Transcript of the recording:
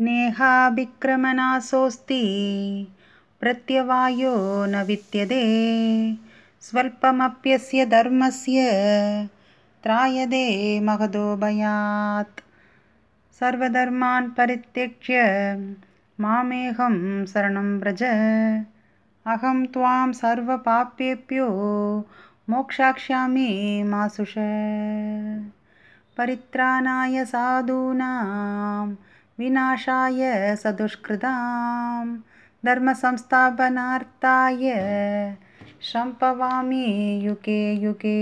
नेहाभिक्रमनासोऽस्ति प्रत्यवायो न विद्यते। स्वल्पमप्यस्य धर्मस्य त्रायदे महदो भयात् सर्वधर्मान् परित्यज्य मामेहं शरणं व्रज। अहं त्वां सर्वपापेभ्यो मोक्षाक्ष्यामि मा सुष परित्राणाय साधूनां विनाशाय सदुष्कृतां धर्मसंस्थापनार्थाय सम्भवामि युगे युगे